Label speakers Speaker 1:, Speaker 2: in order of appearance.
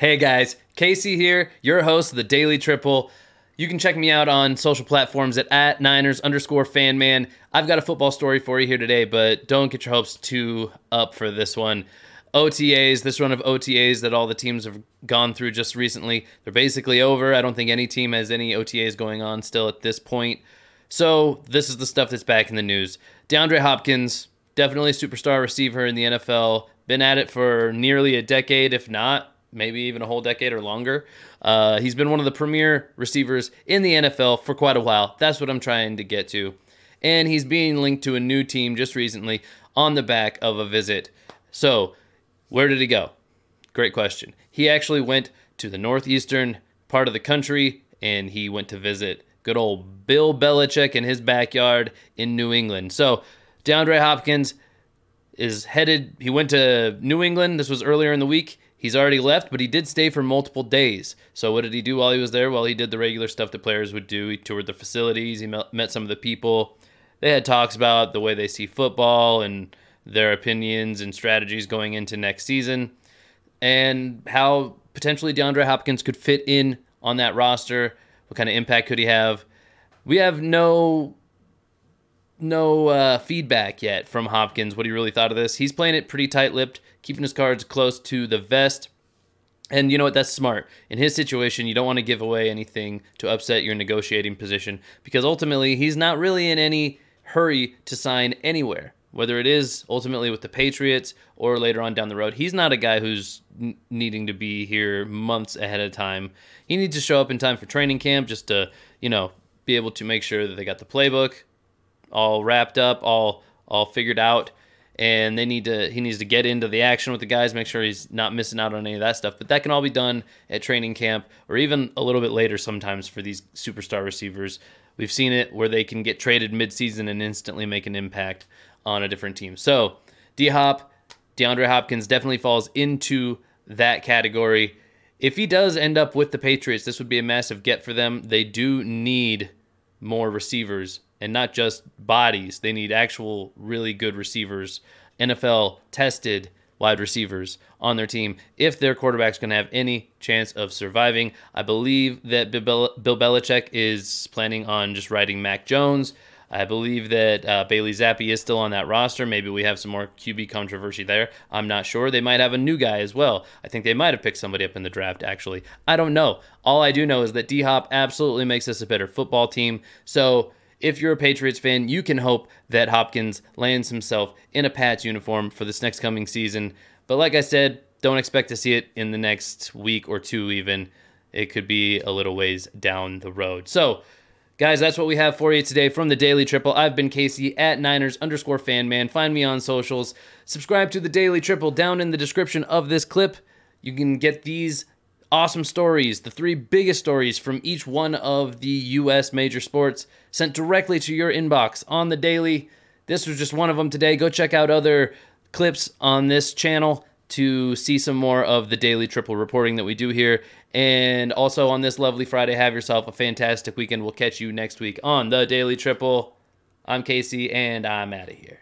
Speaker 1: Hey guys, Casey here, your host of the Daily Triple. You can check me out on social platforms at, at Niners underscore fan man. I've got a football story for you here today, but don't get your hopes too up for this one. OTAs, this run of OTAs that all the teams have gone through just recently, they're basically over. I don't think any team has any OTAs going on still at this point. So, this is the stuff that's back in the news. DeAndre Hopkins, definitely a superstar receiver in the NFL, been at it for nearly a decade, if not maybe even a whole decade or longer. Uh, he's been one of the premier receivers in the NFL for quite a while. That's what I'm trying to get to. And he's being linked to a new team just recently on the back of a visit. So, where did he go? Great question. He actually went to the northeastern part of the country and he went to visit good old Bill Belichick in his backyard in New England. So, DeAndre Hopkins is headed, he went to New England. This was earlier in the week. He's already left, but he did stay for multiple days. So, what did he do while he was there? Well, he did the regular stuff that players would do. He toured the facilities, he met some of the people. They had talks about the way they see football and their opinions and strategies going into next season, and how potentially DeAndre Hopkins could fit in on that roster. What kind of impact could he have? We have no no uh, feedback yet from Hopkins what he really thought of this. He's playing it pretty tight lipped, keeping his cards close to the vest. And you know what? That's smart. In his situation, you don't want to give away anything to upset your negotiating position because ultimately he's not really in any hurry to sign anywhere. Whether it is ultimately with the Patriots or later on down the road, he's not a guy who's n- needing to be here months ahead of time. He needs to show up in time for training camp just to, you know, be able to make sure that they got the playbook, all wrapped up, all all figured out, and they need to he needs to get into the action with the guys, make sure he's not missing out on any of that stuff. But that can all be done at training camp or even a little bit later sometimes for these superstar receivers. We've seen it where they can get traded midseason and instantly make an impact on a different team. So D Hop, DeAndre Hopkins definitely falls into that category. If he does end up with the Patriots, this would be a massive get for them. They do need more receivers and not just bodies. They need actual, really good receivers, NFL tested wide receivers on their team if their quarterback's going to have any chance of surviving. I believe that Bill Belichick is planning on just riding Mac Jones. I believe that uh, Bailey Zappe is still on that roster. Maybe we have some more QB controversy there. I'm not sure. They might have a new guy as well. I think they might have picked somebody up in the draft, actually. I don't know. All I do know is that D Hop absolutely makes us a better football team. So if you're a Patriots fan, you can hope that Hopkins lands himself in a Pats uniform for this next coming season. But like I said, don't expect to see it in the next week or two, even. It could be a little ways down the road. So, guys, that's what we have for you today from the Daily Triple. I've been Casey at Niners underscore fan man. Find me on socials. Subscribe to the Daily Triple down in the description of this clip. You can get these awesome stories, the three biggest stories from each one of the U.S. major sports, sent directly to your inbox on the daily. This was just one of them today. Go check out other clips on this channel to see some more of the daily triple reporting that we do here. And also on this lovely Friday, have yourself a fantastic weekend. We'll catch you next week on the Daily Triple. I'm Casey, and I'm out of here.